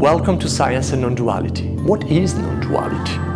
Welcome to Science and Non-Duality. What is non-duality?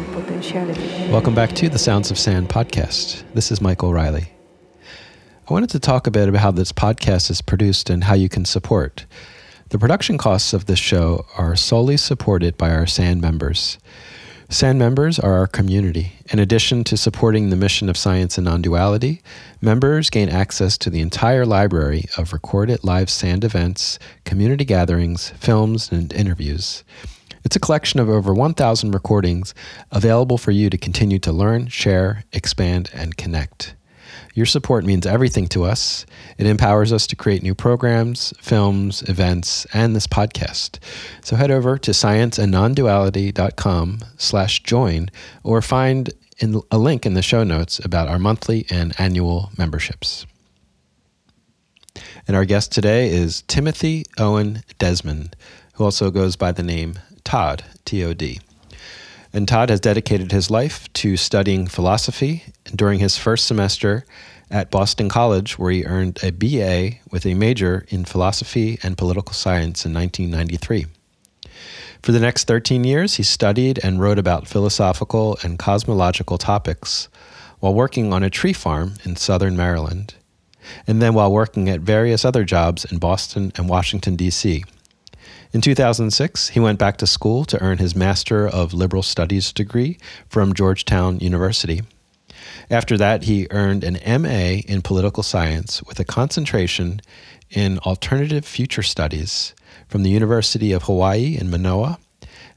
potentiality. Welcome back to the Sounds of Sand podcast. This is Michael Riley. I wanted to talk a bit about how this podcast is produced and how you can support. The production costs of this show are solely supported by our SAND members. SAND members are our community. In addition to supporting the mission of science and non duality, members gain access to the entire library of recorded live SAND events, community gatherings, films, and interviews. It's a collection of over 1,000 recordings available for you to continue to learn, share, expand, and connect. Your support means everything to us. It empowers us to create new programs, films, events, and this podcast. So head over to scienceandnonduality.com slash join or find in a link in the show notes about our monthly and annual memberships. And our guest today is Timothy Owen Desmond, who also goes by the name Tod, T O D. And Tod has dedicated his life to studying philosophy during his first semester at Boston College, where he earned a BA with a major in philosophy and political science in 1993. For the next 13 years, he studied and wrote about philosophical and cosmological topics while working on a tree farm in southern Maryland, and then while working at various other jobs in Boston and Washington, D.C. In 2006, he went back to school to earn his Master of Liberal Studies degree from Georgetown University. After that, he earned an MA in political science with a concentration in alternative future studies from the University of Hawaii in Manoa,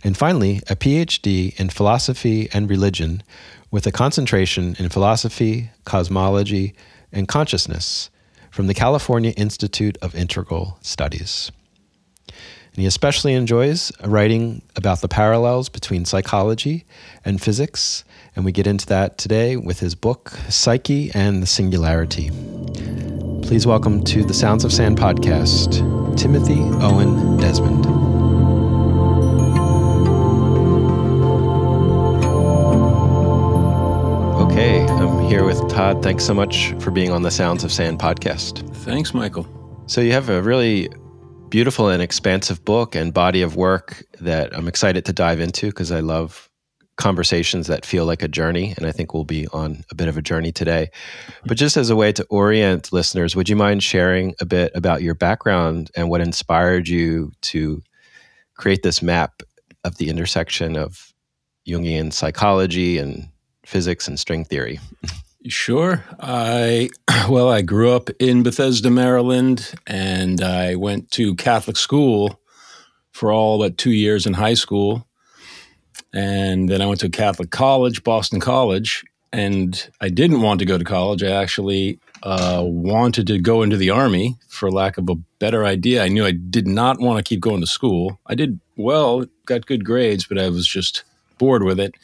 and finally, a PhD in philosophy and religion with a concentration in philosophy, cosmology, and consciousness from the California Institute of Integral Studies. And he especially enjoys writing about the parallels between psychology and physics. And we get into that today with his book, Psyche and the Singularity. Please welcome to the Sounds of Sand podcast, Timothy Owen Desmond. Okay, I'm here with Tod. Thanks so much for being on the Sounds of Sand podcast. Thanks, Michael. So, you have a really beautiful and expansive book and body of work that I'm excited to dive into because I love conversations that feel like a journey. And I think we'll be on a bit of a journey today. But just as a way to orient listeners, would you mind sharing a bit about your background and what inspired you to create this map of the intersection of Jungian psychology and physics and string theory? Sure. I well, I grew up in Bethesda, Maryland, and I went to Catholic school for all but two years in high school, and then I went to Catholic college, Boston College, and I didn't want to go to college. I actually uh, wanted to go into the army, for lack of a better idea. I knew I did not want to keep going to school. I did well, got good grades, but I was just bored with it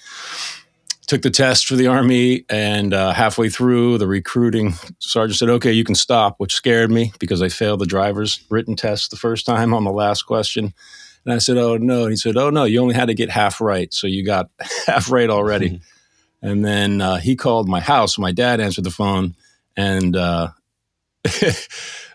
took the test for the army and uh, halfway through the recruiting sergeant said okay you can stop which scared me because i failed the driver's written test the first time on the last question. And i said oh no. And he said oh no you only had to get half right so you got half right already. Mm-hmm. and then uh, he called my house my dad answered the phone and uh,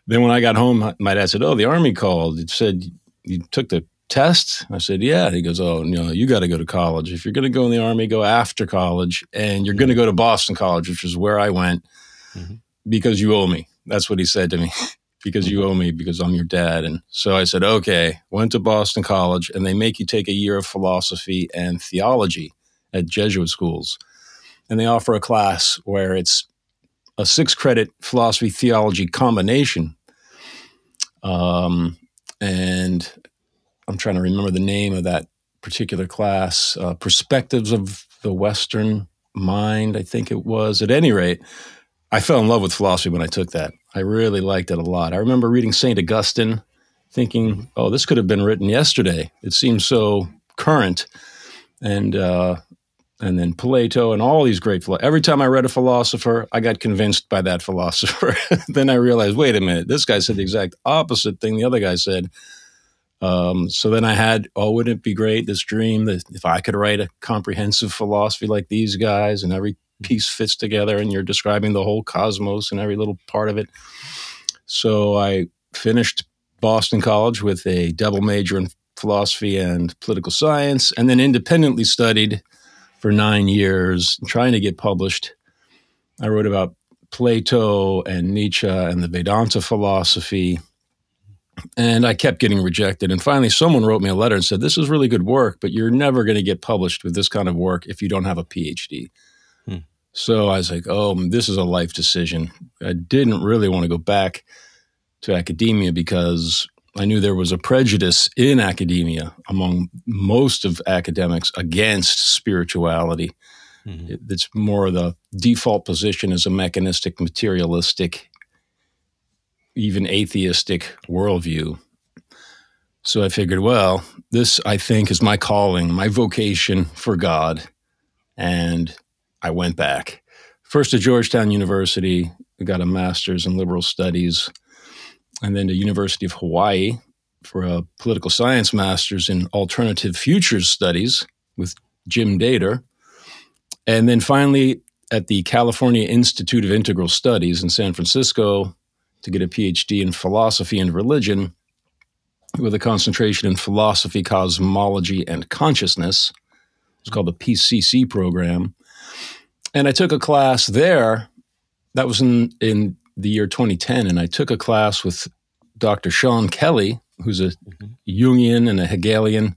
then when i got home my dad said oh the army called. It said you took the test? I said, yeah. He goes, oh, no, you got to go to college. If you're going to go in the army, go after college, and you're going to mm-hmm. go to Boston College, which is where I went, mm-hmm. because you owe me. That's what he said to me, because you mm-hmm. owe me because I'm your dad. And so I said, okay. Went to Boston College, and they make you take a year of philosophy and theology at Jesuit schools, and they offer a class where it's a six credit philosophy theology combination. Um, and I'm trying to remember the name of that particular class, uh, Perspectives of the Western Mind, I think it was. At any rate, I fell in love with philosophy when I took that. I really liked it a lot. I remember reading St. Augustine, thinking, oh, this could have been written yesterday. It seems so current. and uh, and then Plato and all these great philosophers. Every time I read a philosopher, I got convinced by that philosopher. then I realized, wait a minute, this guy said the exact opposite thing the other guy said. Um, so then I had, oh, wouldn't it be great this dream that if I could write a comprehensive philosophy like these guys, and every piece fits together, and you're describing the whole cosmos and every little part of it. So I finished Boston College with a double major in philosophy and political science, and then independently studied for nine years, trying to get published. I wrote about Plato and Nietzsche and the Vedanta philosophy. And I kept getting rejected. And finally, someone wrote me a letter and said, This is really good work, but you're never going to get published with this kind of work if you don't have a PhD. Hmm. So I was like, Oh, this is a life decision. I didn't really want to go back to academia because I knew there was a prejudice in academia among most of academics against spirituality. Mm-hmm. it's more of the default position as a mechanistic, materialistic, even atheistic worldview. So I figured, well, this I think is my calling, my vocation for God. And I went back. First to Georgetown University, I got a master's in liberal studies and then to University of Hawaii for a political science master's in alternative futures studies with Jim Dator. And then finally at the California Institute of Integral Studies in San Francisco to get a PhD in philosophy and religion with a concentration in philosophy, cosmology, and consciousness. It's called the PCC program. And I took a class there. That was in, in the year 2010, and I took a class with Dr. Sean Kelly, who's a mm-hmm. Jungian and a Hegelian.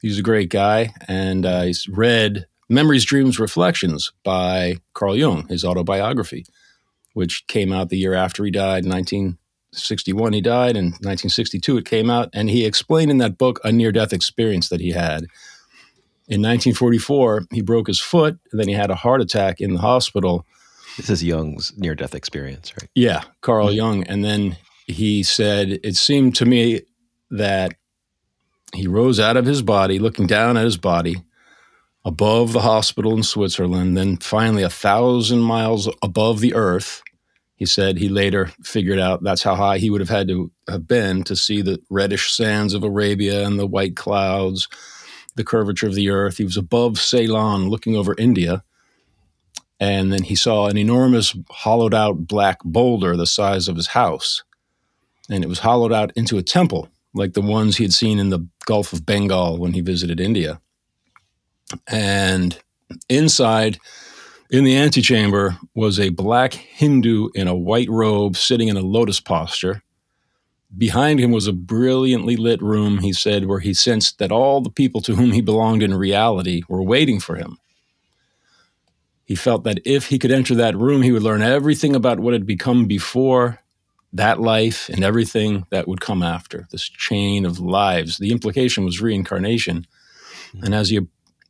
He's a great guy, and I read Memories, Dreams, Reflections by Carl Jung, his autobiography, which came out the year after he died, 1961. He died, in 1962 it came out, and he explained in that book a near-death experience that he had. In 1944, he broke his foot, and then he had a heart attack in the hospital this is Jung's near death experience, right? Yeah, Carl mm-hmm. Jung. And then he said, It seemed to me that he rose out of his body, looking down at his body above the hospital in Switzerland, then finally a thousand miles above the earth. He said he later figured out that's how high he would have had to have been to see the reddish sands of Arabia and the white clouds, the curvature of the earth. He was above Ceylon looking over India and then he saw an enormous hollowed out black boulder the size of his house. And it was hollowed out into a temple, like the ones he had seen in the Gulf of Bengal when he visited India. And inside, in the antechamber, was a black Hindu in a white robe sitting in a lotus posture. Behind him was a brilliantly lit room, he said, where he sensed that all the people to whom he belonged in reality were waiting for him. He felt that if he could enter that room, he would learn everything about what had become before that life and everything that would come after this chain of lives. The implication was reincarnation. And as he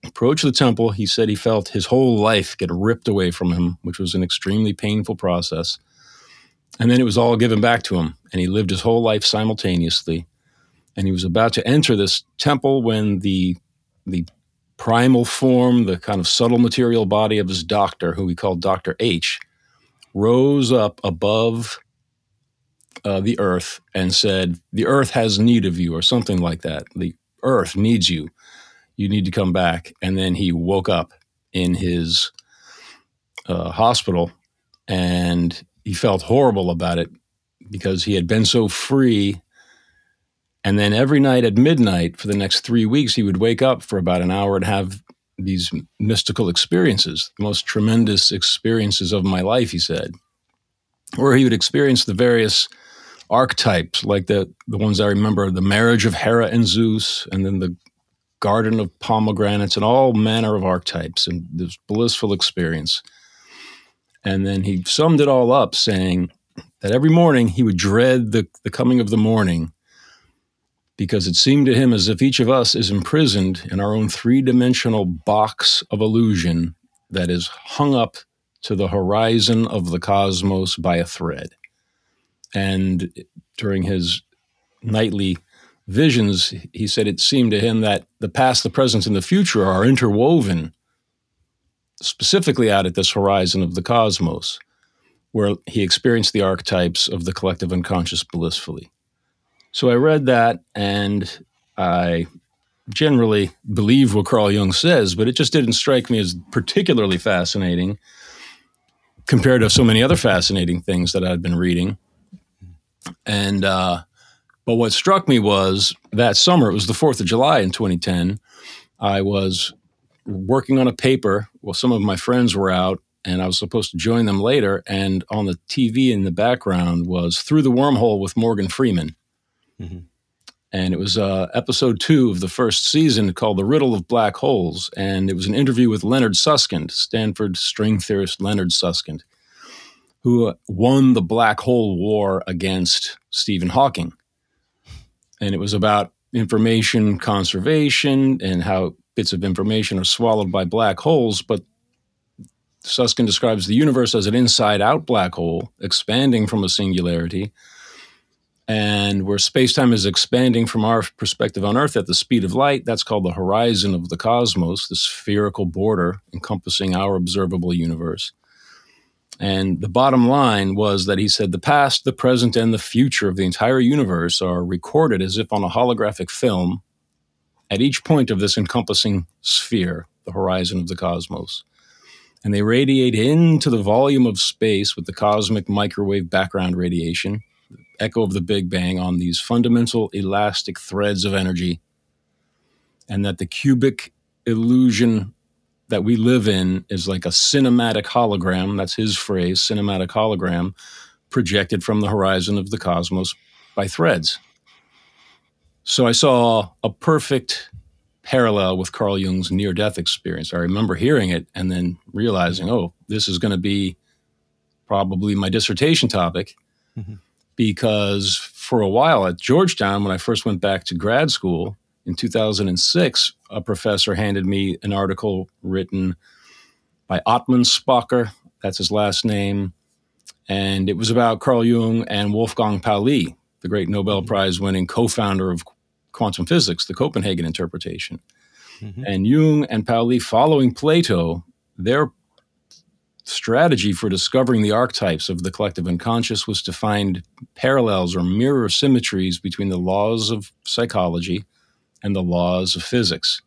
approached the temple, he said he felt his whole life get ripped away from him, which was an extremely painful process. And then it was all given back to him, and he lived his whole life simultaneously. And he was about to enter this temple when the the primal form, the kind of subtle material body of his doctor, who we called Dr. H, rose up above uh, the earth and said, The earth has need of you, or something like that. The earth needs you. You need to come back. And then he woke up in his uh, hospital and he felt horrible about it because he had been so free and then every night at midnight for the next three weeks, he would wake up for about an hour and have these mystical experiences, the most tremendous experiences of my life, he said, where he would experience the various archetypes, like the, the ones I remember the marriage of Hera and Zeus, and then the garden of pomegranates, and all manner of archetypes, and this blissful experience. And then he summed it all up saying that every morning he would dread the, the coming of the morning because it seemed to him as if each of us is imprisoned in our own three dimensional box of illusion that is hung up to the horizon of the cosmos by a thread. And during his nightly visions, he said it seemed to him that the past, the present, and the future are interwoven specifically out at this horizon of the cosmos, where he experienced the archetypes of the collective unconscious blissfully. So I read that and I generally believe what Carl Jung says, but it just didn't strike me as particularly fascinating compared to so many other fascinating things that I'd been reading. And uh, but what struck me was that summer, it was the 4th of July in 2010, I was working on a paper. Well, some of my friends were out and I was supposed to join them later. And on the TV in the background was Through the Wormhole with Morgan Freeman. Mm-hmm. And it was uh, episode two of the first season called The Riddle of Black Holes. And it was an interview with Leonard Susskind, Stanford string theorist Leonard Susskind, who won the black hole war against Stephen Hawking and it was about information conservation and how bits of information are swallowed by black holes. But Susskind describes the universe as an inside out black hole, expanding from a singularity. And where space time is expanding from our perspective on Earth at the speed of light, that's called the horizon of the cosmos, the spherical border encompassing our observable universe. And the bottom line was that he said the past, the present, and the future of the entire universe are recorded as if on a holographic film at each point of this encompassing sphere, the horizon of the cosmos. And they radiate into the volume of space with the cosmic microwave background radiation, echo of the Big Bang, on these fundamental elastic threads of energy. And that the cubic illusion that we live in is like a cinematic hologram. That's his phrase, cinematic hologram, projected from the horizon of the cosmos by threads. So I saw a perfect parallel with Carl Jung's near death experience. I remember hearing it and then realizing, oh, this is going to be probably my dissertation topic. Mm-hmm. Because for a while at Georgetown, when I first went back to grad school, in 2006, a professor handed me an article written by Atmanspacher, that's his last name, and it was about Carl Jung and Wolfgang Pauli, the great Nobel mm-hmm. Prize winning co founder of quantum physics, the Copenhagen interpretation. Mm-hmm. And Jung and Pauli, following Plato, their strategy for discovering the archetypes of the collective unconscious was to find parallels or mirror symmetries between the laws of psychology and the laws of physics.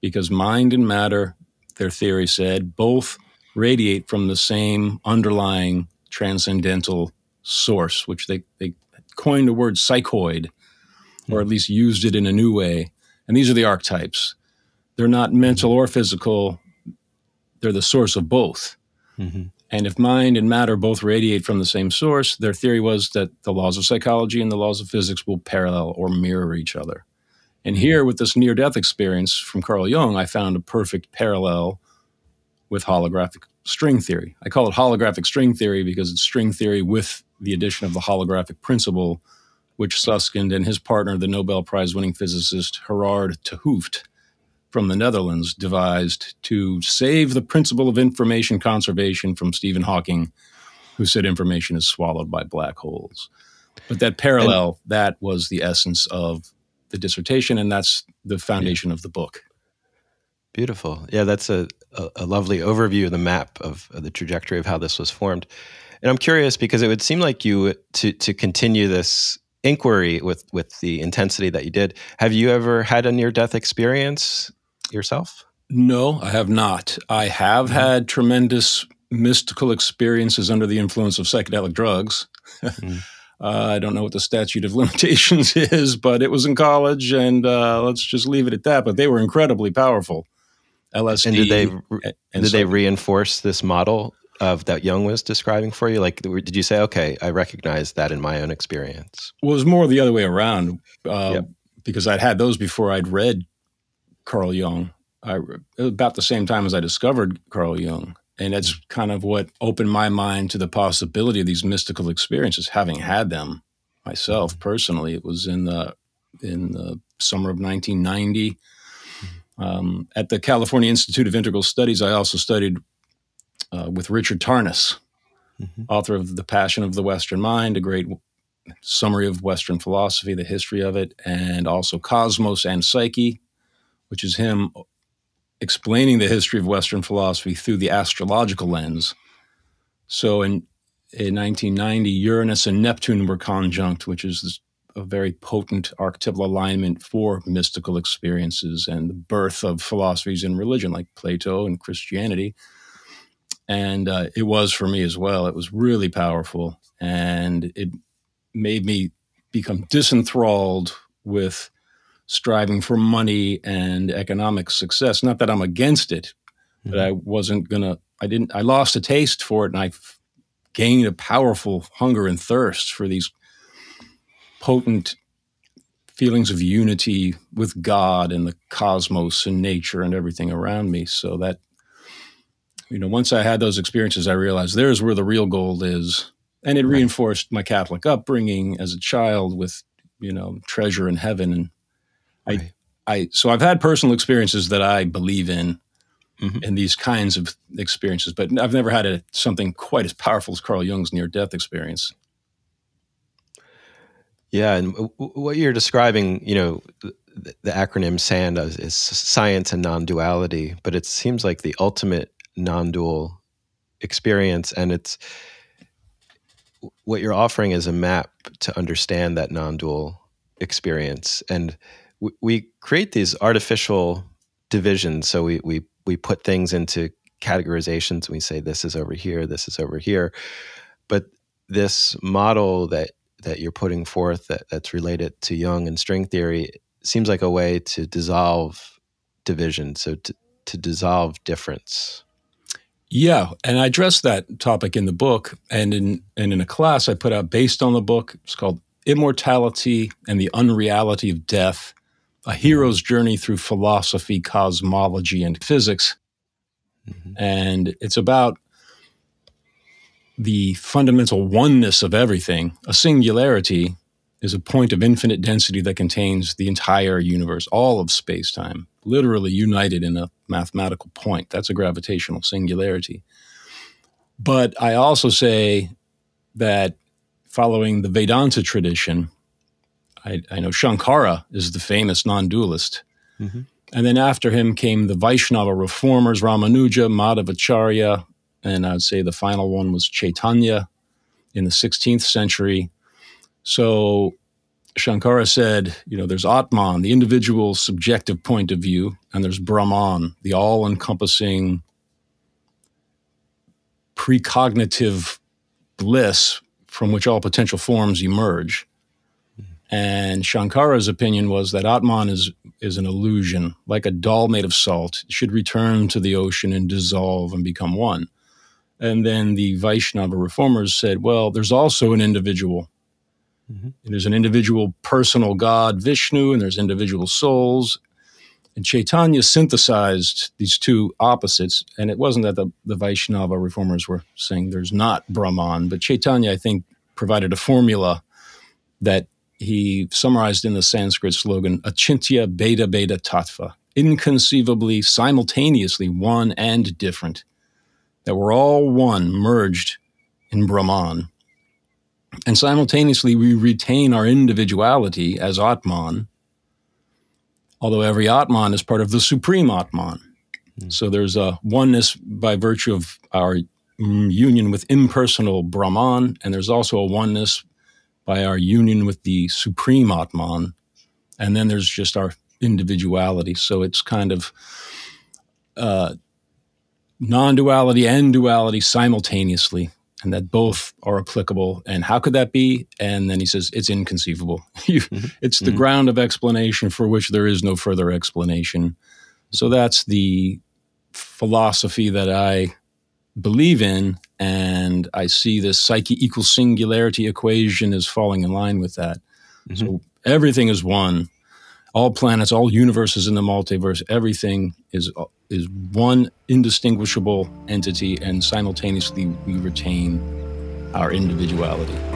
Because mind and matter, their theory said, both radiate from the same underlying transcendental source, which they, they coined the word psychoid, or at least used it in a new way. And these are the archetypes. They're not mental or physical, they're the source of both. Mm-hmm. And if mind and matter both radiate from the same source, their theory was that the laws of psychology and the laws of physics will parallel or mirror each other. And here, with this near death experience from Carl Jung, I found a perfect parallel with holographic string theory. I call it holographic string theory because it's string theory with the addition of the holographic principle, which Susskind and his partner, the Nobel Prize winning physicist Gerard 't Hooft from the Netherlands, devised to save the principle of information conservation from Stephen Hawking, who said information is swallowed by black holes. But that parallel, and, that was the essence of the dissertation, and that's the foundation of the book. Beautiful. Yeah, that's a, a, a, lovely overview of the map of, of, the trajectory of how this was formed. And I'm curious because it would seem like you to to continue this inquiry with with the intensity that you did. Have you ever had a near death experience yourself? No, I have not. I have mm-hmm. had tremendous mystical experiences under the influence of psychedelic drugs. Mm-hmm. Uh, I don't know what the statute of limitations is, but it was in college, and uh, let's just leave it at that. But they were incredibly powerful. LSD. And did they and, and did so, they reinforce this model of that Jung was describing for you? Like, did you say, "Okay, I recognize that in my own experience"? Well, it was more the other way around uh, yep. because I'd had those before I'd read Carl Jung. I, about the same time as I discovered Carl Jung, and that's kind of what opened my mind to the possibility of these mystical experiences, having had them myself personally. It was in the in the summer of 1990 um, at the California Institute of Integral Studies. I also studied uh, with Richard Tarnas, mm-hmm. author of The Passion of the Western Mind, a great summary of Western philosophy, the history of it, and also Cosmos and Psyche, which is him explaining the history of Western philosophy through the astrological lens. So in in 1990, Uranus and Neptune were conjunct, which is a very potent archetypal alignment for mystical experiences and the birth of philosophies in religion, like Plato and Christianity. And uh, it was for me as well. It was really powerful, and it made me become disenthralled with striving for money and economic success. Not that I'm against it, mm-hmm. but I wasn't gonna. I didn't. I lost a taste for it, and I gained a powerful hunger and thirst for these potent feelings of unity with God and the cosmos and nature and everything around me. So that, you know, once I had those experiences, I realized there's where the real gold is. And it reinforced my Catholic upbringing as a child with, you know, treasure in heaven. And I, I, so I've had personal experiences that I believe in mm-hmm. in these kinds of experiences. But I've never had a, something quite as powerful as Carl Jung's near death experience. Yeah, and w- what you're describing, you know, the, the acronym SAND is, is science and non-duality, but it seems like the ultimate non-dual experience, and it's what you're offering is a map to understand that non-dual experience, and we, create these artificial divisions. So we we we put things into categorizations we say this is over here this is over here. But this model that that you're putting forth that, that's related to Jung and string theory seems like a way to dissolve division so to, to dissolve difference. Yeah and i addressed that topic in the book and in and in a class i put out based on the book. It's called immortality and the unreality of death a hero's journey through philosophy, cosmology, and physics. Mm-hmm. And it's about the fundamental oneness of everything. A singularity is a point of infinite density that contains the entire universe, all of space time, literally united in a mathematical point. That's a gravitational singularity. But I also say that following the Vedanta tradition, I, I know Shankara is the famous non dualist. Mm-hmm. And then after him came the Vaishnava reformers, Ramanuja, Madhvacharya, and I'd say the final one was Chaitanya in the 16th century. So Shankara said, you know, there's Atman, the individual subjective point of view, and there's Brahman, the all encompassing precognitive bliss from which all potential forms emerge. And Shankara's opinion was that Atman is, is an illusion, like a doll made of salt. It should return to the ocean and dissolve and become one. And then the Vaishnava reformers said, well, there's also an individual. Mm-hmm. There's an individual personal God, Vishnu, and there's individual souls. And Chaitanya synthesized these two opposites. And it wasn't that the, the Vaishnava reformers were saying there's not Brahman, but Chaitanya, I think, provided a formula that he summarized in the Sanskrit slogan, Achintya Bheda Abheda Tattva, inconceivably, simultaneously one and different, that we're all one, merged in Brahman. And simultaneously, we retain our individuality as Atman, although every Atman is part of the Supreme Atman. Mm. So there's a oneness by virtue of our union with impersonal Brahman, and there's also a oneness by our union with the supreme Atman. And then there's just our individuality. So it's kind of uh, non duality and duality simultaneously, and that both are applicable. And how could that be? And then he says, it's inconceivable. mm-hmm. It's the mm-hmm. ground of explanation for which there is no further explanation. So that's the philosophy that I believe in and I see this psyche equals singularity equation is falling in line with that. Mm-hmm. So everything is one. All planets, all universes in the multiverse, everything is is one indistinguishable entity, and simultaneously we retain our individuality.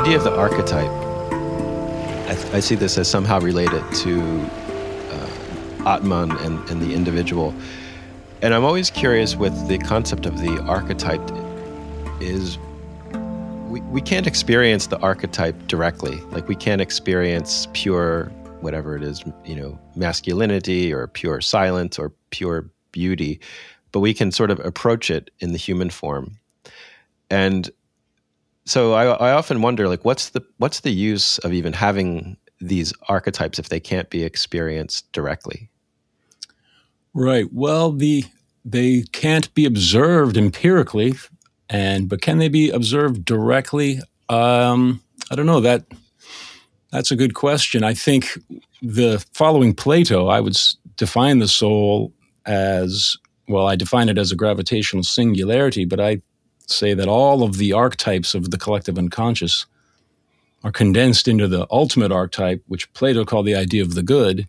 Idea of the archetype, I, th- I see this as somehow related to uh, Atman and, and the individual. And I'm always curious with the concept of the archetype is we, we can't experience the archetype directly. Like we can't experience pure whatever it is, you know, masculinity or pure silence or pure beauty, but we can sort of approach it in the human form. And so I, I often wonder, like, what's the what's the use of even having these archetypes if they can't be experienced directly? Right. Well, the they can't be observed empirically, and but can they be observed directly? Um, I don't know that. That's a good question. I think the following Plato, I would define the soul as well. I define it as a gravitational singularity, but I say that all of the archetypes of the collective unconscious are condensed into the ultimate archetype, which Plato called the idea of the good,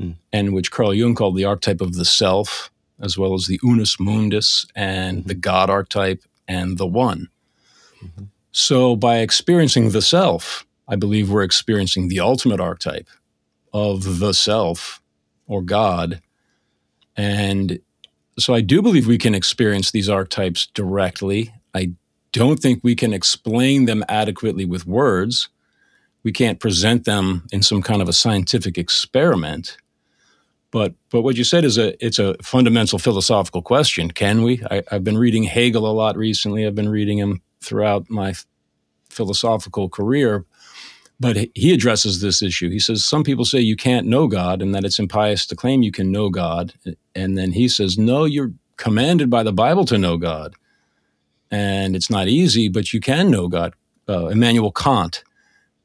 mm. and which Carl Jung called the archetype of the self, as well as the unus mundus and mm-hmm. the God archetype and the one. Mm-hmm. So, by experiencing the self, I believe we're experiencing the ultimate archetype of the self or God. And so I do believe we can experience these archetypes directly. I don't think we can explain them adequately with words. We can't present them in some kind of a scientific experiment. But but what you said is a it's a fundamental philosophical question. Can we? I, have been reading Hegel a lot recently. I've been reading him throughout my philosophical career. But he addresses this issue. He says some people say you can't know God and that it's impious to claim you can know God. And then he says, no, you're commanded by the Bible to know God. And it's not easy, but you can know God. Uh, Immanuel Kant,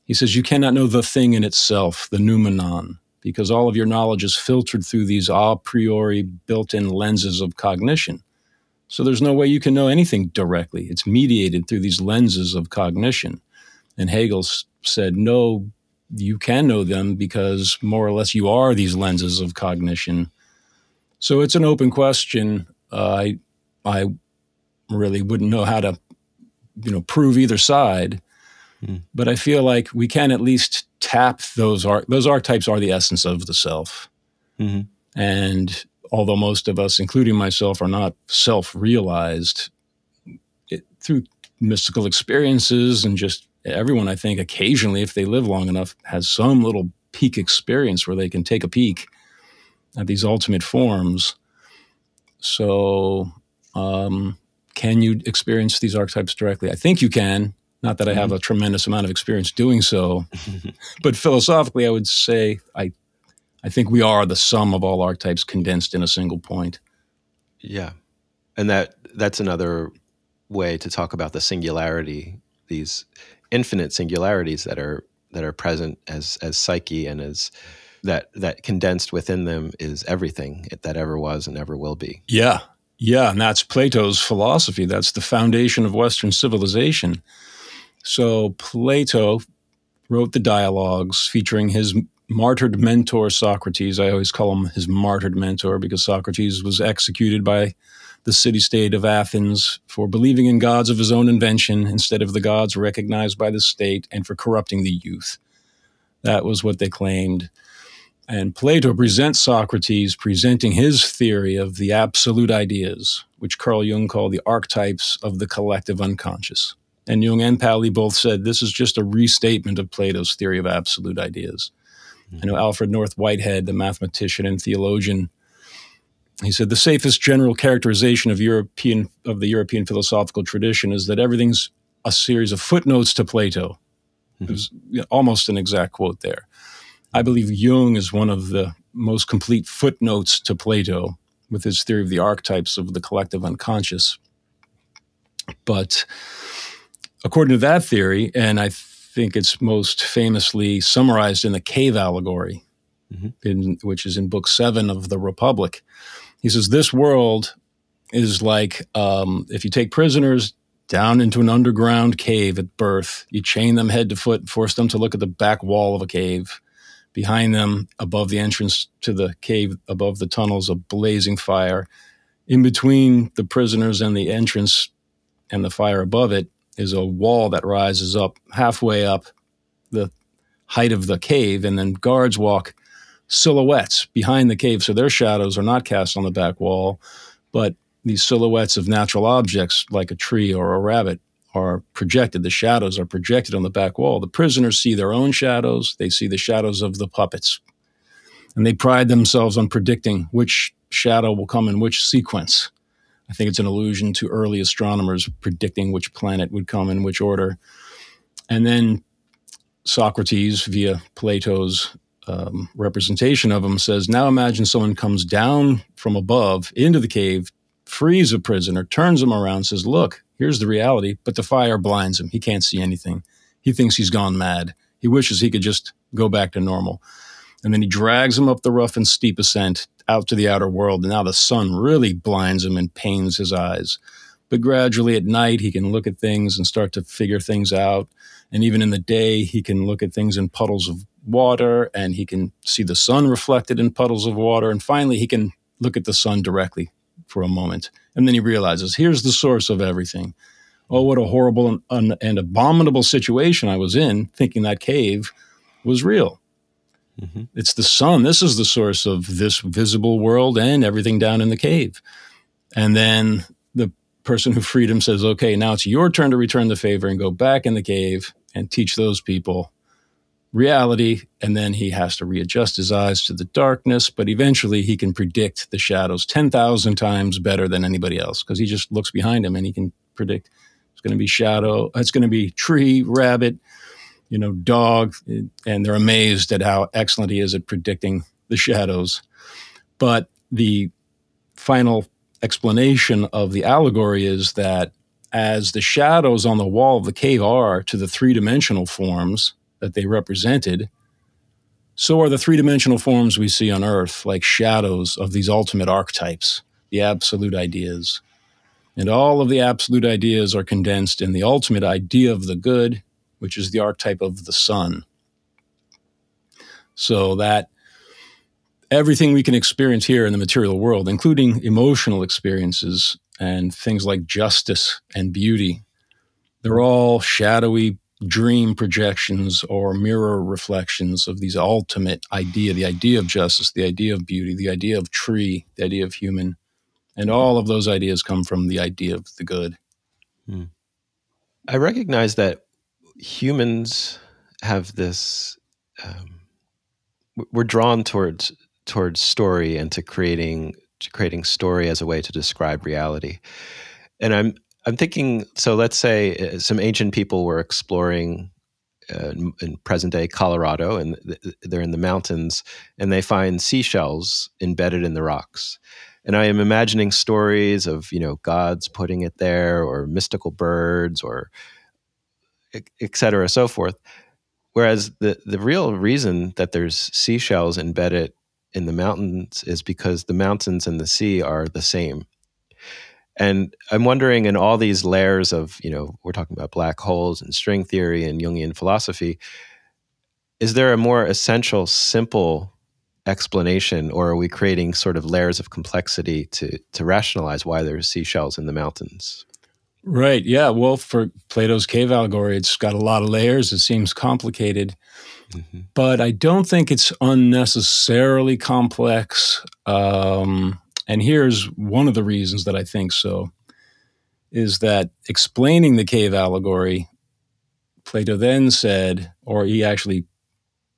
he says, you cannot know the thing in itself, the noumenon, because all of your knowledge is filtered through these a priori built in lenses of cognition. So there's no way you can know anything directly. It's mediated through these lenses of cognition. And Hegel said, no, you can know them because more or less you are these lenses of cognition. So it's an open question. Uh, I, I really wouldn't know how to, you know, prove either side. Mm. But I feel like we can at least tap those art. Those archetypes are the essence of the self. Mm-hmm. And although most of us, including myself, are not self-realized, it, through mystical experiences and just everyone, I think, occasionally, if they live long enough, has some little peak experience where they can take a peek at these ultimate forms. So, um, can you experience these archetypes directly? I think you can. Not that I have mm-hmm. a tremendous amount of experience doing so, but philosophically, I would say I, I think we are the sum of all archetypes condensed in a single point. Yeah, and that that's another way to talk about the singularity. These infinite singularities that are that are present as as psyche and as that that condensed within them is everything that ever was and ever will be. Yeah. Yeah, and that's Plato's philosophy. That's the foundation of Western civilization. So Plato wrote the dialogues featuring his martyred mentor Socrates. I always call him his martyred mentor because Socrates was executed by the city state of Athens for believing in gods of his own invention instead of the gods recognized by the state and for corrupting the youth. That was what they claimed. And Plato presents Socrates presenting his theory of the absolute ideas, which Carl Jung called the archetypes of the collective unconscious. And Jung and Pauli both said this is just a restatement of Plato's theory of absolute ideas. Mm-hmm. I know Alfred North Whitehead, the mathematician and theologian, he said the safest general characterization of European of the European philosophical tradition is that everything's a series of footnotes to Plato. Mm-hmm. It was almost an exact quote there. I believe Jung is one of the most complete footnotes to Plato with his theory of the archetypes of the collective unconscious. But according to that theory, and I think it's most famously summarized in the cave allegory, mm-hmm. in, which is in Book Seven of the Republic, he says, This world is like um, if you take prisoners down into an underground cave at birth, you chain them head to foot, force them to look at the back wall of a cave. Behind them, above the entrance to the cave, above the tunnels, a blazing fire. In between the prisoners and the entrance and the fire above it is a wall that rises up halfway up the height of the cave, and then guards walk silhouettes behind the cave, so their shadows are not cast on the back wall, but these silhouettes of natural objects like a tree or a rabbit are projected. The shadows are projected on the back wall. The prisoners see their own shadows, they see the shadows of the puppets. And they pride themselves on predicting which shadow will come in which sequence. I think it's an allusion to early astronomers predicting which planet would come in which order. And then Socrates, via Plato's um, representation of him, says, Now imagine someone comes down from above into the cave, frees a prisoner, turns him around, says, Look, here's the reality, but the fire blinds him. He can't see anything. He thinks he's gone mad. He wishes he could just go back to normal. And then he drags him up the rough and steep ascent out to the outer world. And now the sun really blinds him and pains his eyes. But gradually at night, he can look at things and start to figure things out. And even in the day, he can look at things in puddles of water and he can see the sun reflected in puddles of water. And finally, he can look at the sun directly for a moment. And then he realizes here's the source of everything. Oh, what a horrible and, and abominable situation I was in, thinking that cave was real. Mm-hmm. It's the sun. This is the source of this visible world and everything down in the cave. And then the person who freed him says, okay, now it's your turn to return the favor and go back in the cave and teach those people reality. And then he has to readjust his eyes to the darkness, but eventually he can predict the shadows 10,000 times better than anybody else because he just looks behind him and he can predict it's going to be shadow, it's going to be tree, rabbit, you know, dog, and they're amazed at how excellent he is at predicting the shadows. But the final explanation of the allegory is that as the shadows on the wall of the cave are to the three dimensional forms that they represented, so are the three dimensional forms we see on earth, like shadows of these ultimate archetypes, the absolute ideas. And all of the absolute ideas are condensed in the ultimate idea of the good which is the archetype of the sun. So that everything we can experience here in the material world, including emotional experiences and things like justice and beauty, they're all shadowy dream projections or mirror reflections of these ultimate idea the idea of justice the idea of beauty the idea of tree the idea of human. And all of those ideas come from the idea of the good. Hmm. i recognize that humans have this um, we're drawn towards towards story and to creating to creating story as a way to describe reality. And i'm i'm thinking so let's say uh, some ancient people were exploring uh, in present day Colorado, and they're in the mountains, and they find seashells embedded in the rocks. And I am imagining stories of you know gods putting it there, or mystical birds, or et cetera, so forth. Whereas the, the real reason that there's seashells embedded in the mountains is because the mountains and the sea are the same. And I'm wondering in all these layers of, you know, we're talking about black holes and string theory and Jungian philosophy, is there a more essential, simple explanation, or are we creating sort of layers of complexity to, to rationalize why there's seashells in the mountains? Right. Yeah. Well, for Plato's cave allegory, it's got a lot of layers. It seems complicated, mm-hmm. but I don't think it's unnecessarily complex. Um, and here's one of the reasons that I think so is that explaining the cave allegory, Plato then said, or he actually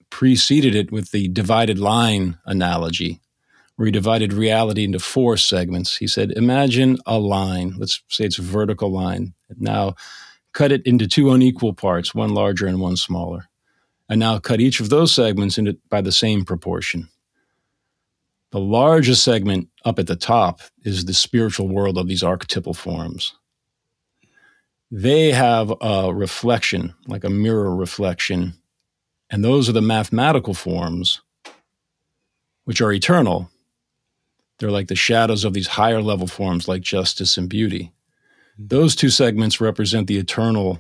preceded it with the divided line analogy where he divided reality into four segments. He said, Imagine a line, let's say it's a vertical line. Now cut it into two unequal parts, one larger and one smaller. And now cut each of those segments into by the same proportion. The largest segment up at the top is the spiritual world of these archetypal forms. They have a reflection, like a mirror reflection, and those are the mathematical forms, which are eternal, they're like the shadows of these higher level forms like justice and beauty. Mm-hmm. Those two segments represent the eternal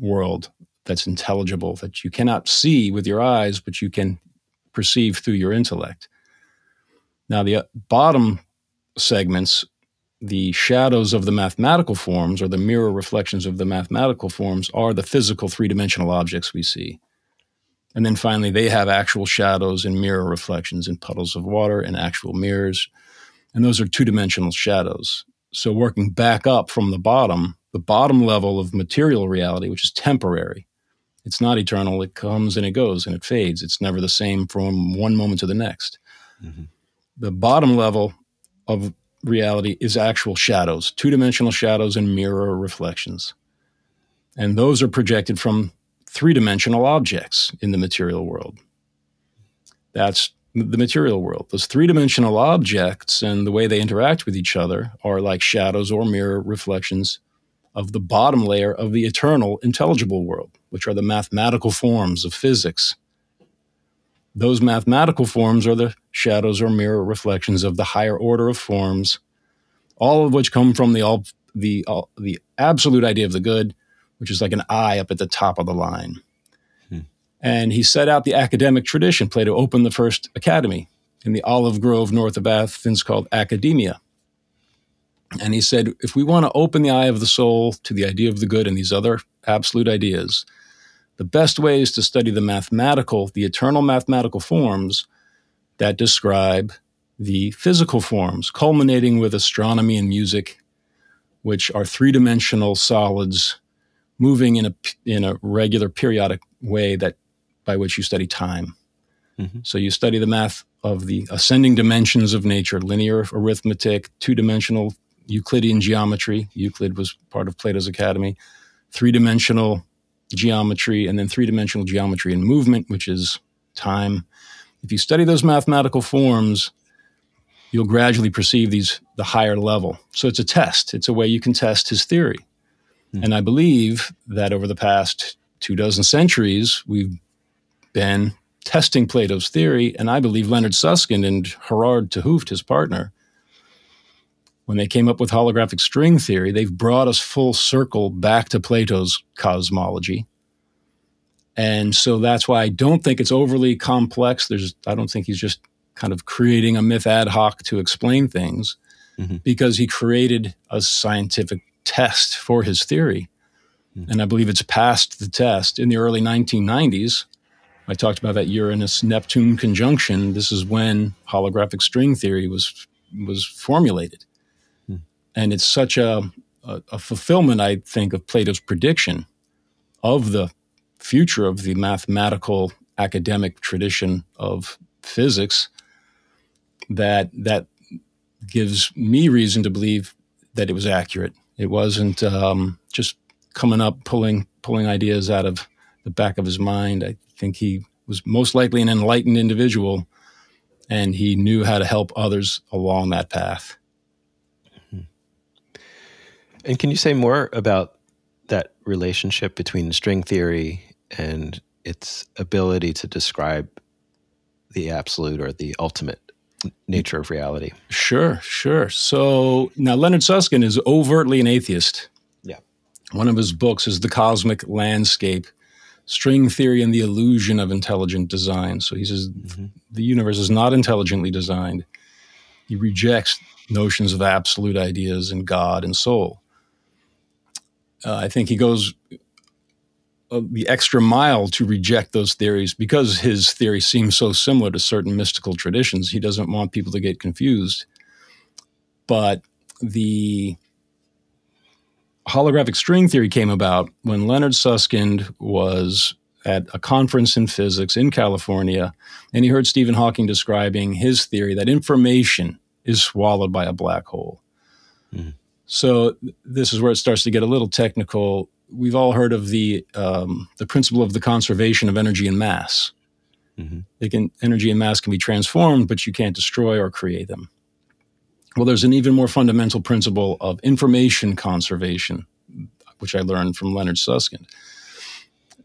world that's intelligible, that you cannot see with your eyes, but you can perceive through your intellect. Now, the uh, bottom segments the shadows of the mathematical forms or the mirror reflections of the mathematical forms are the physical three dimensional objects we see. And then finally, they have actual shadows and mirror reflections in puddles of water and actual mirrors. And those are two dimensional shadows. So, working back up from the bottom, the bottom level of material reality, which is temporary, it's not eternal. It comes and it goes and it fades. It's never the same from one moment to the next. Mm-hmm. The bottom level of reality is actual shadows, two dimensional shadows and mirror reflections. And those are projected from three dimensional objects in the material world. That's the material world. Those three dimensional objects and the way they interact with each other are like shadows or mirror reflections of the bottom layer of the eternal intelligible world, which are the mathematical forms of physics. Those mathematical forms are the shadows or mirror reflections of the higher order of forms, all of which come from the all, the all, the absolute idea of the good, which is like an eye up at the top of the line. Hmm. And he set out the academic tradition. Plato opened the first academy in the olive grove north of Athens called Academia. And he said, if we want to open the eye of the soul to the idea of the good and these other absolute ideas, the best way is to study the mathematical, the eternal mathematical forms that describe the physical forms, culminating with astronomy and music, which are three dimensional solids moving in a, in a regular periodic way that by which you study time. Mm-hmm. So you study the math of the ascending dimensions of nature, linear arithmetic, two dimensional Euclidean geometry. Euclid was part of Plato's Academy. Three dimensional geometry, and then three dimensional geometry and movement, which is time. If you study those mathematical forms, you'll gradually perceive these the higher level. So it's a test. It's a way you can test his theory. Mm. And I believe that over the past two dozen centuries, we've been testing Plato's theory. And I believe Leonard Susskind and Gerard 't his partner, when they came up with holographic string theory, they've brought us full circle back to Plato's cosmology. And so that's why I don't think it's overly complex. There's, I don't think he's just kind of creating a myth ad hoc to explain things mm-hmm. because he created a scientific test for his theory. Mm-hmm. And I believe it's passed the test in the early 1990s. I talked about that Uranus Neptune conjunction. This is when holographic string theory was was formulated and it's such a, a, a fulfillment, I think, of Plato's prediction of the future of the mathematical academic tradition of physics that that gives me reason to believe that it was accurate. It wasn't um, just coming up pulling pulling ideas out of the back of his mind. I think he was most likely an enlightened individual, and he knew how to help others along that path. And can you say more about that relationship between string theory and its ability to describe the absolute or the ultimate nature of reality? Sure, sure. So now Leonard Susskind is overtly an atheist. Yeah. One of his books is The Cosmic Landscape String Theory and the Illusion of Intelligent Design. So he says mm-hmm. the universe is not intelligently designed. He rejects notions of absolute ideas and God and soul. Uh, I think he goes uh, the extra mile to reject those theories because his theory seems so similar to certain mystical traditions. He doesn't want people to get confused. But the holographic string theory came about when Leonard Susskind was at a conference in physics in California, and he heard Stephen Hawking describing his theory that information is swallowed by a black hole. Mm. So this is where it starts to get a little technical. We've all heard of the um, the principle of the conservation of energy and mass. Mm-hmm. They can energy and mass can be transformed, but you can't destroy or create them. Well, there's an even more fundamental principle of information conservation, which I learned from Leonard Susskind.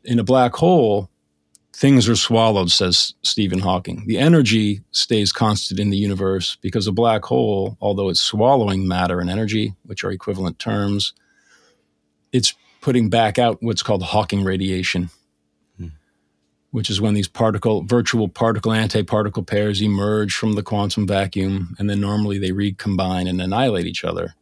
In a black hole, things are swallowed, says Stephen Hawking. The energy stays constant in the universe because a black hole, although it's swallowing matter and energy, which are equivalent terms, it's putting back out what's called Hawking radiation, hmm. which is when these particle, virtual particle antiparticle pairs emerge from the quantum vacuum, and then normally they recombine and annihilate each other.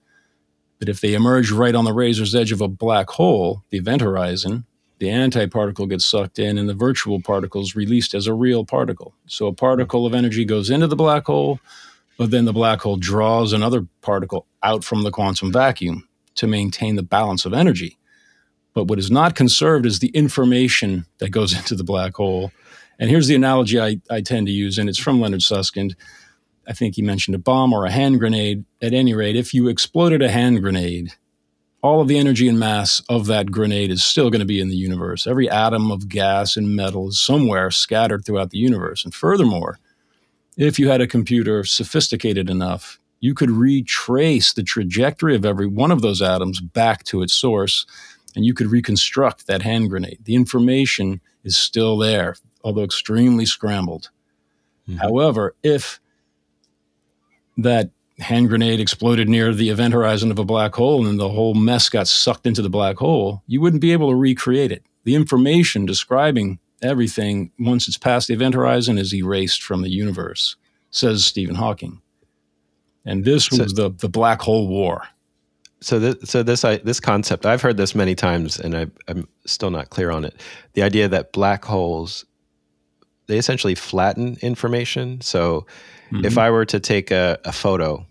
But if they emerge right on the razor's edge of a black hole, the event horizon, the antiparticle gets sucked in and the virtual particle is released as a real particle. So a particle of energy goes into the black hole, but then the black hole draws another particle out from the quantum vacuum to maintain the balance of energy. But what is not conserved is the information that goes into the black hole. And here's the analogy I, I tend to use, and it's from Leonard Susskind. I think he mentioned a bomb or a hand grenade. At any rate, if you exploded a hand grenade, all of the energy and mass of that grenade is still going to be in the universe. Every atom of gas and metal is somewhere scattered throughout the universe. And furthermore, if you had a computer sophisticated enough, you could retrace the trajectory of every one of those atoms back to its source, and you could reconstruct that hand grenade. The information is still there, although extremely scrambled. Mm-hmm. However, if that hand grenade exploded near the event horizon of a black hole and the whole mess got sucked into the black hole, you wouldn't be able to recreate it. The information describing everything, once it's past the event horizon, is erased from the universe, says Stephen Hawking. And this was so, the, the black hole war. So, this, so this I, this concept, I've heard this many times, and I, I'm still not clear on it. The idea that black holes they essentially flatten information. So, mm-hmm. if I were to take a, a photo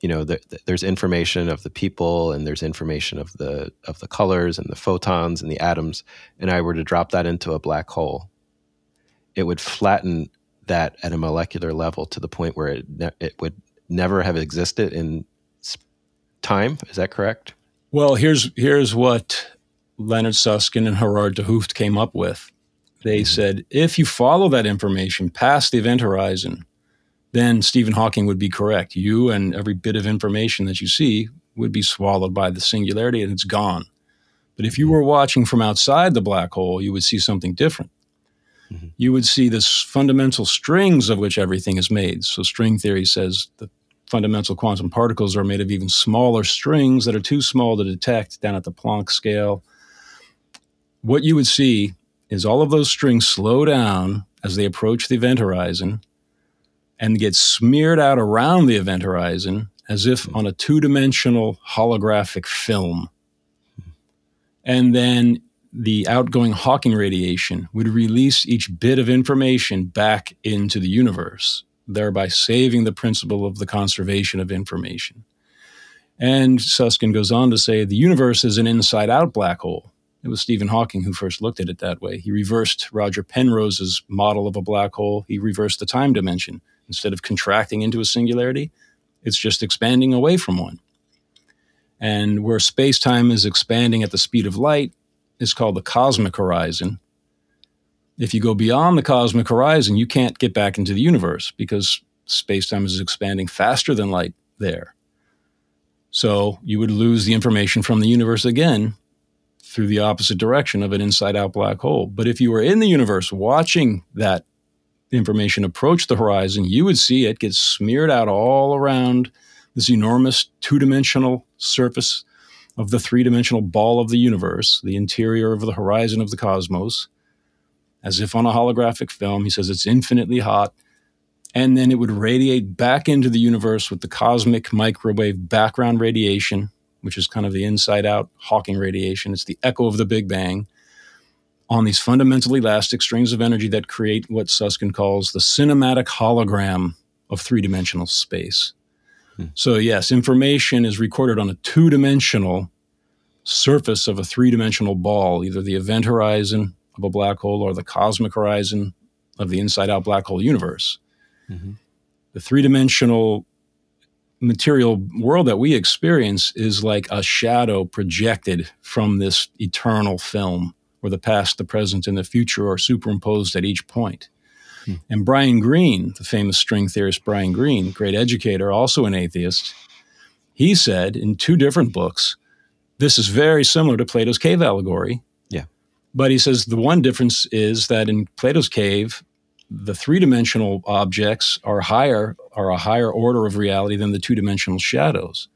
you know the, the, there's information of the people and there's information of the of the colors and the photons and the atoms. And i were to drop that into a black hole it would flatten that at a molecular level to the point where it ne- it would never have existed in time. Is that correct? Well here's here's what leonard susskind and gerard 't Hooft came up with. They mm-hmm. said if you follow that information past the event horizon then Stephen Hawking would be correct. You and every bit of information that you see would be swallowed by the singularity and it's gone. But if you were watching from outside the black hole, you would see something different. Mm-hmm. You would see the fundamental strings of which everything is made. So, string theory says the fundamental quantum particles are made of even smaller strings that are too small to detect down at the Planck scale. What you would see is all of those strings slow down as they approach the event horizon and get smeared out around the event horizon as if on a two dimensional holographic film. And then the outgoing Hawking radiation would release each bit of information back into the universe, thereby saving the principle of the conservation of information. And Susskind goes on to say the universe is an inside out black hole. It was Stephen Hawking who first looked at it that way. He reversed Roger Penrose's model of a black hole, he reversed the time dimension Instead of contracting into a singularity, it's just expanding away from one. And where space time is expanding at the speed of light is called the cosmic horizon. If you go beyond the cosmic horizon, you can't get back into the universe because space time is expanding faster than light there. So you would lose the information from the universe again through the opposite direction of an inside out black hole. But if you were in the universe watching that information approached the horizon, you would see it get smeared out all around this enormous two dimensional surface of the three dimensional ball of the universe, the interior of the horizon of the cosmos, as if on a holographic film. He says it's infinitely hot. And then it would radiate back into the universe with the cosmic microwave background radiation, which is kind of the inside out Hawking radiation. It's the echo of the Big Bang on these fundamentally elastic strings of energy that create what Susskind calls the cinematic hologram of three dimensional space. Hmm. So, yes, information is recorded on a two dimensional surface of a three dimensional ball, either the event horizon of a black hole or the cosmic horizon of the inside out black hole universe. Mm-hmm. The three dimensional material world that we experience is like a shadow projected from this eternal film where the past, the present, and the future are superimposed at each point. Hmm. And Brian Greene, the famous string theorist Brian Greene, great educator, also an atheist, he said in two different books, this is very similar to Plato's cave allegory. Yeah. But he says the one difference is that in Plato's cave, the three-dimensional objects are higher, are a higher order of reality than the two-dimensional shadows.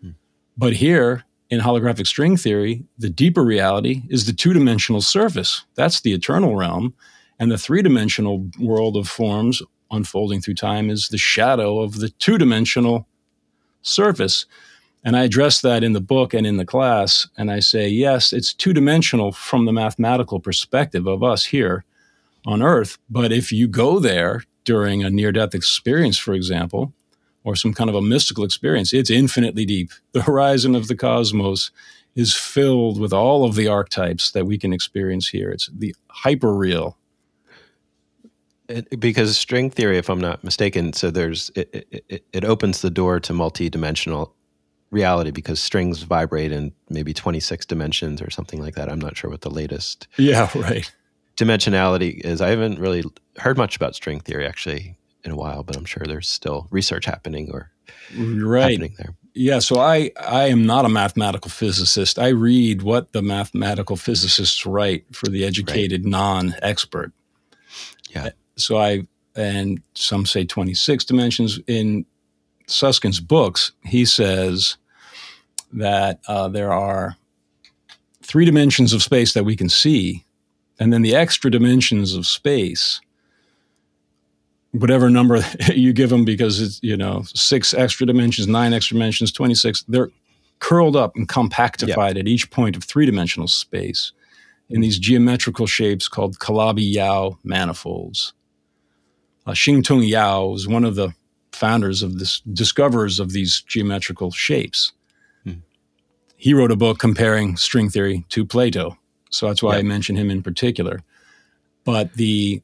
Hmm. But here, in holographic string theory, the deeper reality is the two dimensional surface. That's the eternal realm. And the three dimensional world of forms unfolding through time is the shadow of the two dimensional surface. And I address that in the book and in the class. And I say, yes, it's two dimensional from the mathematical perspective of us here on Earth. But if you go there during a near death experience, for example, or some kind of a mystical experience, it's infinitely deep. The horizon of the cosmos is filled with all of the archetypes that we can experience here. It's the hyper real. It, because string theory, if I'm not mistaken, so there's it, it, it opens the door to multi-dimensional reality because strings vibrate in maybe 26 dimensions or something like that. I'm not sure what the latest yeah right dimensionality is. I haven't really heard much about string theory actually in a while, but I'm sure there's still research happening or right. happening there. Yeah, so I I am not a mathematical physicist. I read what the mathematical physicists write for the educated right. non-expert. Yeah. So I and some say 26 dimensions in Susskind's books. He says that uh, there are three dimensions of space that we can see, and then the extra dimensions of space whatever number you give them because it's you know six extra dimensions nine extra dimensions 26 they're curled up and compactified yep. at each point of three-dimensional space in these geometrical shapes called Calabi-Yau manifolds uh, Shing-Tung Yau was one of the founders of this discoverers of these geometrical shapes hmm. he wrote a book comparing string theory to plato so that's why yep. i mention him in particular but the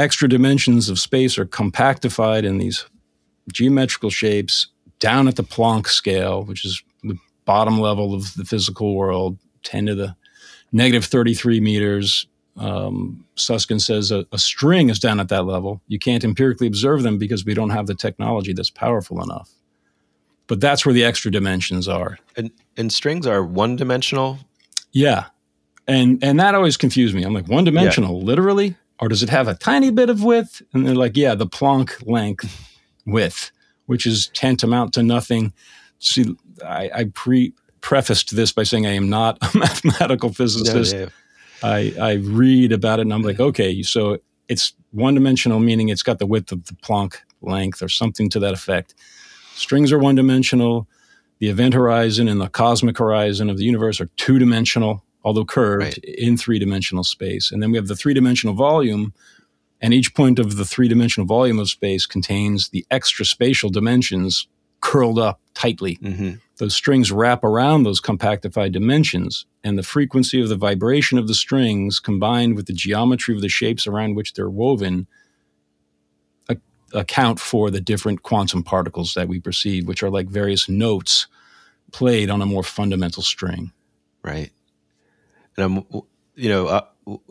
extra dimensions of space are compactified in these geometrical shapes down at the Planck scale, which is the bottom level of the physical world, 10 to the negative 33 meters. Um, Susskind says a, a string is down at that level. You can't empirically observe them because we don't have the technology that's powerful enough. But that's where the extra dimensions are. And, and strings are one dimensional? Yeah. And, and that always confused me. I'm like, one dimensional, yeah. literally? Or does it have a tiny bit of width? And they're like, yeah, the Planck length width, which is tantamount to nothing. See, I, I pre prefaced this by saying I am not a mathematical physicist. No, yeah. I, I read about it and I'm like, okay, so it's one dimensional, meaning it's got the width of the Planck length or something to that effect. Strings are one dimensional. The event horizon and the cosmic horizon of the universe are two dimensional although curved, right. in three dimensional space. And then we have the three dimensional volume, and each point of the three dimensional volume of space contains the extra spatial dimensions curled up tightly. Mm-hmm. Those strings wrap around those compactified dimensions, and the frequency of the vibration of the strings combined with the geometry of the shapes around which they're woven account for the different quantum particles that we perceive, which are like various notes played on a more fundamental string. Right and I'm, you know, uh,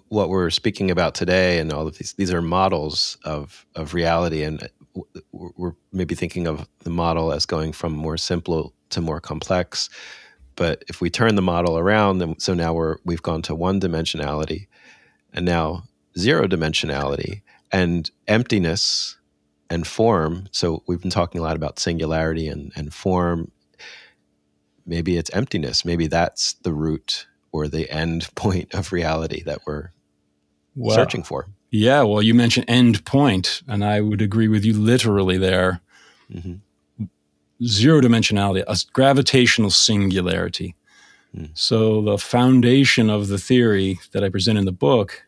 what we're speaking about today, and all of these these are models of of reality, and uh, we're maybe thinking of the model as going from more simple to more complex. But if we turn the model around, then so now we're we've gone to one dimensionality, and now zero dimensionality, and emptiness and form. So we've been talking a lot about singularity and, and form. Maybe it's emptiness. Maybe that's the root or the end point of reality that we're well, searching for. Yeah, well, you mentioned end point, and I would agree with you literally there. Mm-hmm. Zero dimensionality, a gravitational singularity. Mm. So, the foundation of the theory that I present in the book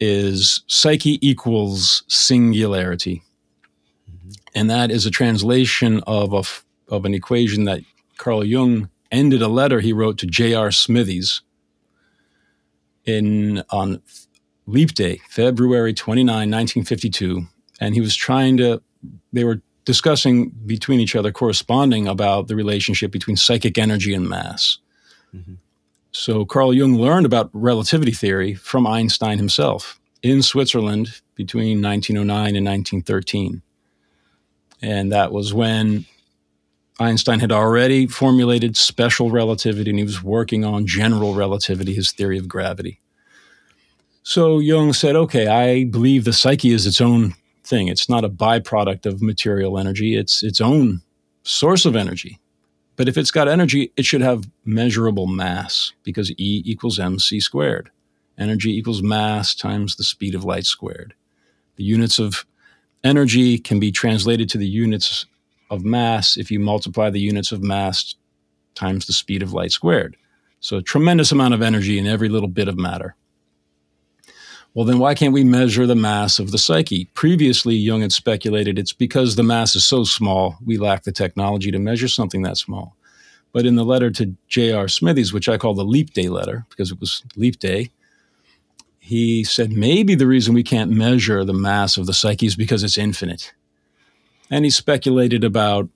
is psyche equals singularity. Mm-hmm. And that is a translation of, a, of an equation that Carl Jung ended a letter he wrote to J.R. Smythies in on Leap Day, February 29, 1952, and he was trying to they were discussing between each other corresponding about the relationship between psychic energy and mass. Mm-hmm. So Carl Jung learned about relativity theory from Einstein himself in Switzerland between 1909 and 1913. And that was when Einstein had already formulated special relativity and he was working on general relativity, his theory of gravity. So Jung said, okay, I believe the psyche is its own thing. It's not a byproduct of material energy, it's its own source of energy. But if it's got energy, it should have measurable mass because E equals mc squared. Energy equals mass times the speed of light squared. The units of energy can be translated to the units of mass if you multiply the units of mass times the speed of light squared. So, a tremendous amount of energy in every little bit of matter. Well, then why can't we measure the mass of the psyche? Previously, Jung had speculated it's because the mass is so small, we lack the technology to measure something that small. But in the letter to J.R. Smythies, which I call the Leap Day letter, because it was Leap Day, he said maybe the reason we can't measure the mass of the psyche is because it's infinite. And he speculated about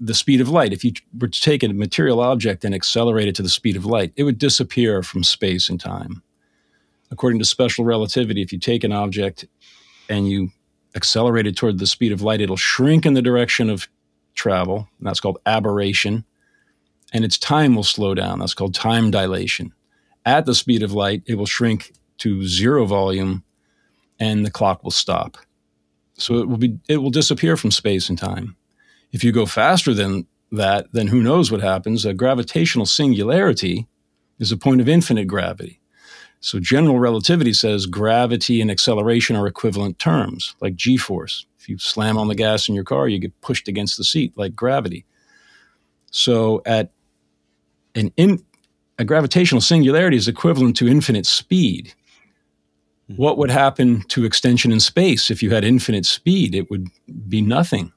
the speed of light. If you were to take a material object and accelerate it to the speed of light, it would disappear from space and time. According to special relativity, if you take an object and you accelerate it toward the speed of light, it'll shrink in the direction of travel. That's called aberration. And its time will slow down. That's called time dilation. At the speed of light, it will shrink to zero volume and the clock will stop. So it will be it will disappear from space and time. If you go faster than that, then who knows what happens? A gravitational singularity is a point of infinite gravity. So general relativity says gravity and acceleration are equivalent terms, like g force. If you slam on the gas in your car, you get pushed against the seat, like gravity. So at an in, a gravitational singularity is equivalent to infinite speed. Mm-hmm. What would happen to extension in space if you had infinite speed? It would be nothing.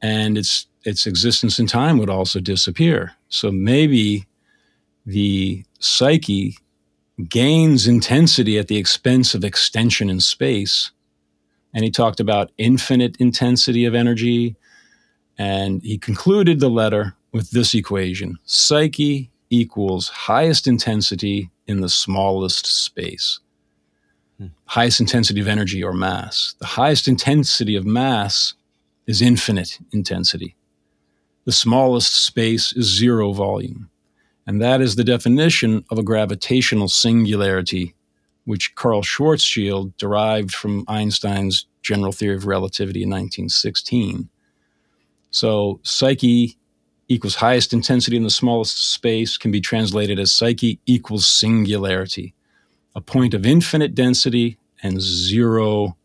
And its its existence in time would also disappear. So maybe the psyche gains intensity at the expense of extension in space. And he talked about infinite intensity of energy. And he concluded the letter with this equation Psyche equals highest intensity in the smallest space. Highest intensity of energy or mass. The highest intensity of mass is infinite intensity. The smallest space is zero volume. And that is the definition of a gravitational singularity, which Karl Schwarzschild derived from Einstein's general theory of relativity in 1916. So, psyche equals highest intensity in the smallest space can be translated as psyche equals singularity, a point of infinite density and zero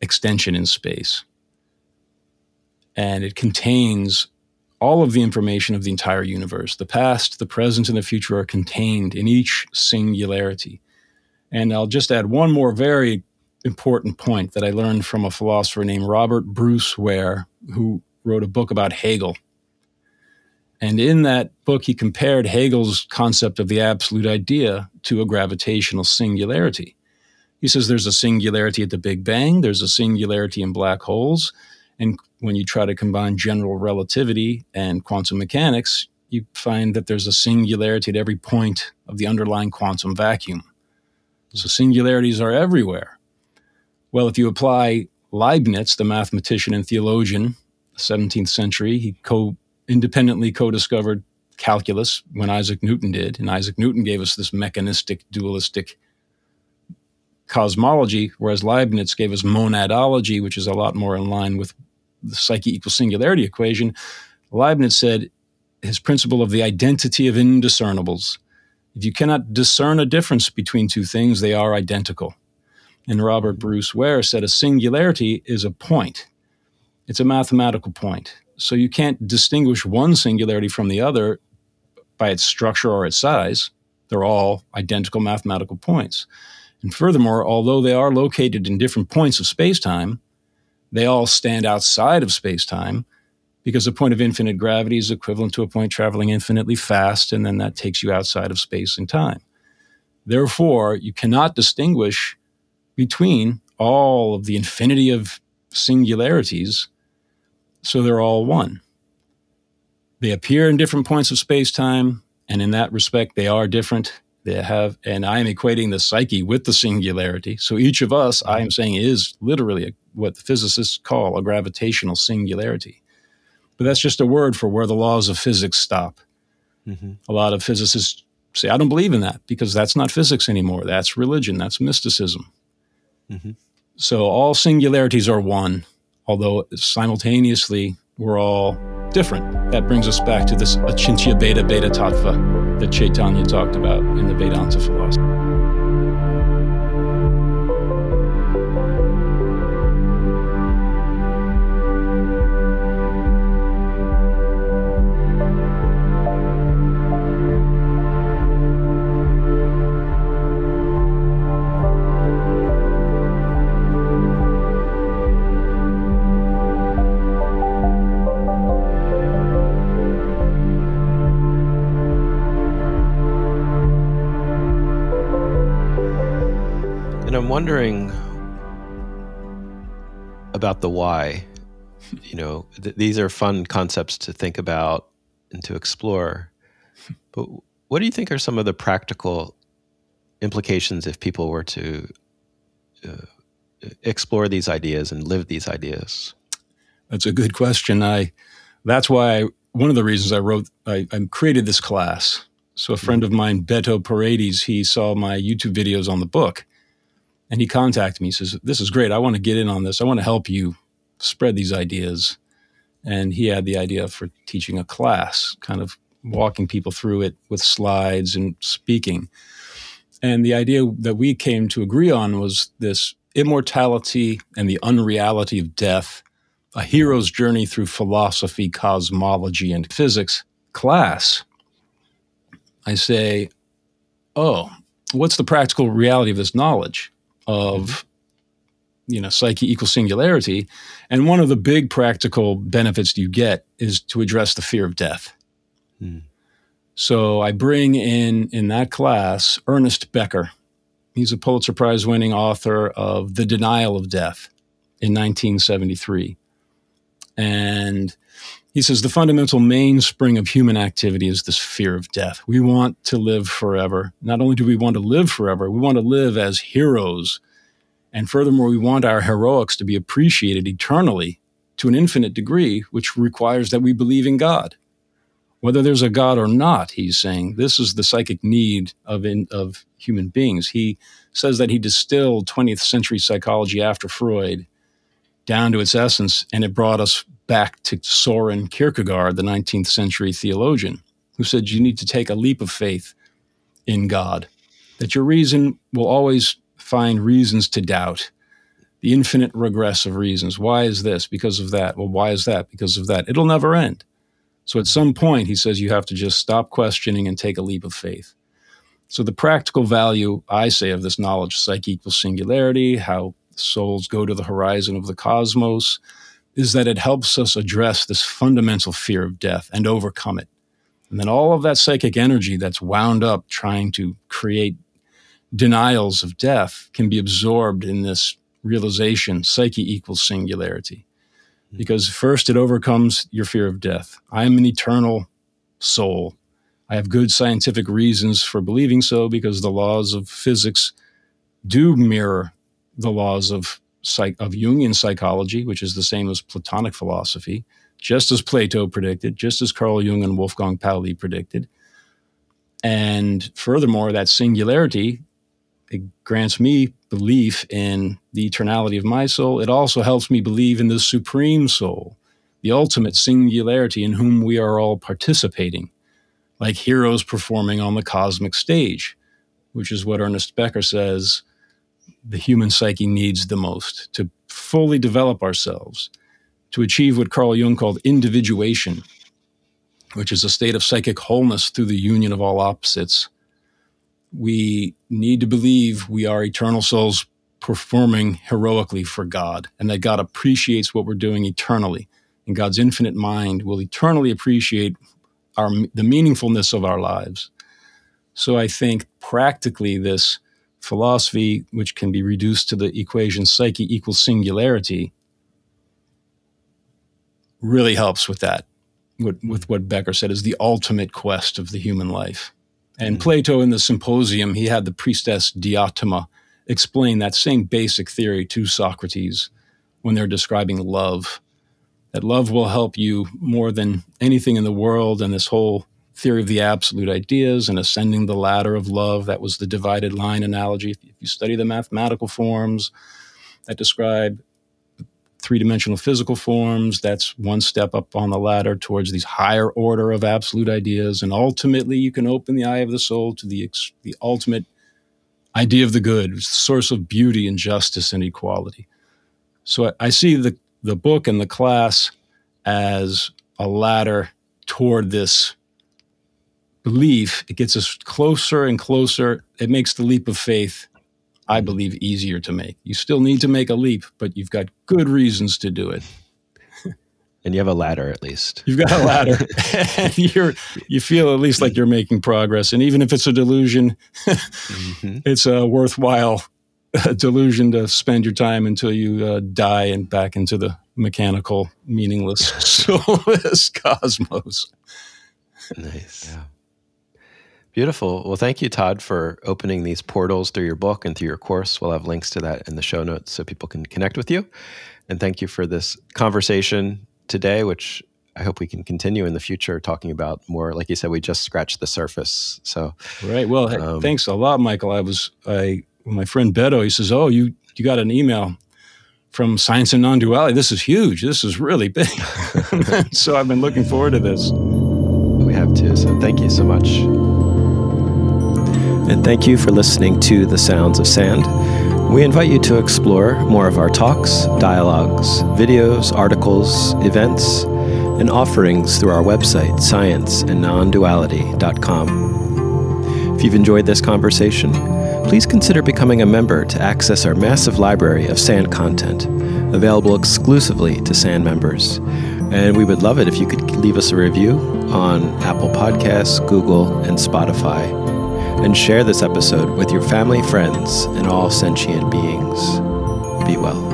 extension in space. And it contains all of the information of the entire universe. The past, the present, and the future are contained in each singularity. And I'll just add one more very important point that I learned from a philosopher named Robert Bruce Ware, who wrote a book about Hegel. And in that book, he compared Hegel's concept of the absolute idea to a gravitational singularity. He says there's a singularity at the Big Bang, there's a singularity in black holes, and when you try to combine general relativity and quantum mechanics, you find that there's a singularity at every point of the underlying quantum vacuum. So singularities are everywhere. Well, if you apply Leibniz, the mathematician and theologian, 17th century, he co independently co-discovered calculus when Isaac Newton did, and Isaac Newton gave us this mechanistic dualistic cosmology, whereas Leibniz gave us monadology, which is a lot more in line with the psyche equals singularity equation. Leibniz said his principle of the identity of indiscernibles. If you cannot discern a difference between two things, they are identical. And Robert Bruce Ware said a singularity is a point. It's a mathematical point. So you can't distinguish one singularity from the other by its structure or its size. They're all identical mathematical points. And furthermore, although they are located in different points of space-time, they all stand outside of space-time because a point of infinite gravity is equivalent to a point traveling infinitely fast, and then that takes you outside of space and time. Therefore, you cannot distinguish between all of the infinity of singularities, so they're all one. They appear in different points of space time, and in that respect, they are different. They have, and I am equating the psyche with the singularity. So each of us, I am saying, is literally a, what physicists call a gravitational singularity. But that's just a word for where the laws of physics stop. Mm-hmm. A lot of physicists say, I don't believe in that because that's not physics anymore. That's religion, that's mysticism. Mm-hmm. So all singularities are one, although simultaneously we're all different. That brings us back to this Achintya Bheda Abheda Tattva that Chaitanya talked about in the Vedanta philosophy. Wondering about the why. You know, th- these are fun concepts to think about and to explore. But what do you think are some of the practical implications if people were to uh, explore these ideas and live these ideas? That's a good question. I that's why I, one of the reasons I wrote I, I created this class. So a friend of mine, Beto Paredes, he saw my YouTube videos on the book, and he contacted me. He says, "This is great. I want to get in on this. I want to help you spread these ideas." And he had the idea for teaching a class, kind of walking people through it with slides and speaking. And the idea that we came to agree on was this immortality and the unreality of death, a hero's journey through philosophy, cosmology, and physics class. I say, oh, what's the practical reality of this knowledge of, you know, psyche equals singularity? And one of the big practical benefits you get is to address the fear of death. Hmm. So I bring in in that class Ernest Becker. He's a Pulitzer Prize winning author of The Denial of Death in 1973. And he says the fundamental mainspring of human activity is this fear of death. We want to live forever. Not only do we want to live forever, we want to live as heroes. And furthermore, we want our heroics to be appreciated eternally to an infinite degree, which requires that we believe in God whether there's a God or not, he's saying this is the psychic need of, in, of human beings. He says that he distilled 20th century psychology after Freud down to its essence, and it brought us back to Soren Kierkegaard, the 19th century theologian, who said you need to take a leap of faith in God, that your reason will always find reasons to doubt. The infinite regress of reasons. Why is this? Because of that. Well, why is that? Because of that. It'll never end. So at some point, he says you have to just stop questioning and take a leap of faith. So the practical value, I say, of this knowledge, psyche equals singularity, how souls go to the horizon of the cosmos, is that it helps us address this fundamental fear of death and overcome it. And then all of that psychic energy that's wound up trying to create denials of death can be absorbed in this realization psyche equals singularity hmm. because first it overcomes your fear of death. I am an eternal soul. I have good scientific reasons for believing so because the laws of physics do mirror the laws of psych- of Jungian psychology, which is the same as Platonic philosophy, just as Plato predicted, just as Carl Jung and Wolfgang Pauli predicted. And furthermore, that singularity it grants me belief in the eternality of my soul. It also helps me believe in the supreme soul, the ultimate singularity in whom we are all participating, like heroes performing on the cosmic stage, which is what Ernest Becker says the human psyche needs the most to fully develop ourselves, to achieve what Carl Jung called individuation, which is a state of psychic wholeness through the union of all opposites we need to believe we are eternal souls performing heroically for God and that God appreciates what we're doing eternally. And God's infinite mind will eternally appreciate our, the meaningfulness of our lives. So I think practically this philosophy, which can be reduced to the equation psyche equals singularity, really helps with that, with, with what Becker said is the ultimate quest of the human life. And mm-hmm. Plato in the Symposium, he had the priestess Diotima explain that same basic theory to Socrates when they're describing love. That love will help you more than anything in the world, and this whole theory of the absolute ideas and ascending the ladder of love. That was the divided line analogy. If you study the mathematical forms that describe three dimensional physical forms. That's one step up on the ladder towards these higher order of absolute ideas. And ultimately, you can open the eye of the soul to the, the ultimate idea of the good, the source of beauty and justice and equality. So I, I see the, the book and the class as a ladder toward this belief. It gets us closer and closer. It makes the leap of faith I believe, easier to make. You still need to make a leap, but you've got good reasons to do it. and you have a ladder at least. You've got a ladder, and you're you feel at least like you're making progress. And even if it's a delusion, mm-hmm. it's a worthwhile a delusion to spend your time until you uh, die and back into the mechanical, meaningless, soulless cosmos. Nice. Yeah. Beautiful. Well, thank you, Tod, for opening these portals through your book and through your course. We'll have links to that in the show notes so people can connect with you. And thank you for this conversation today, which I hope we can continue in the future talking about more. Like you said, we just scratched the surface. So, right. Well, um, thanks a lot, Michael. I was, I, my friend Beto, he says, Oh, you, you got an email from Science and Non Duality. This is huge. This is really big. so I've been looking forward to this. We have too. So thank you so much. And thank you for listening to The Sounds of SAND. We invite you to explore more of our talks, dialogues, videos, articles, events, and offerings through our website, scienceandnonduality.com. If you've enjoyed this conversation, please consider becoming a member to access our massive library of SAND content, available exclusively to SAND members. And we would love it if you could leave us a review on Apple Podcasts, Google, and Spotify and share this episode with your family, friends, and all sentient beings. Be well.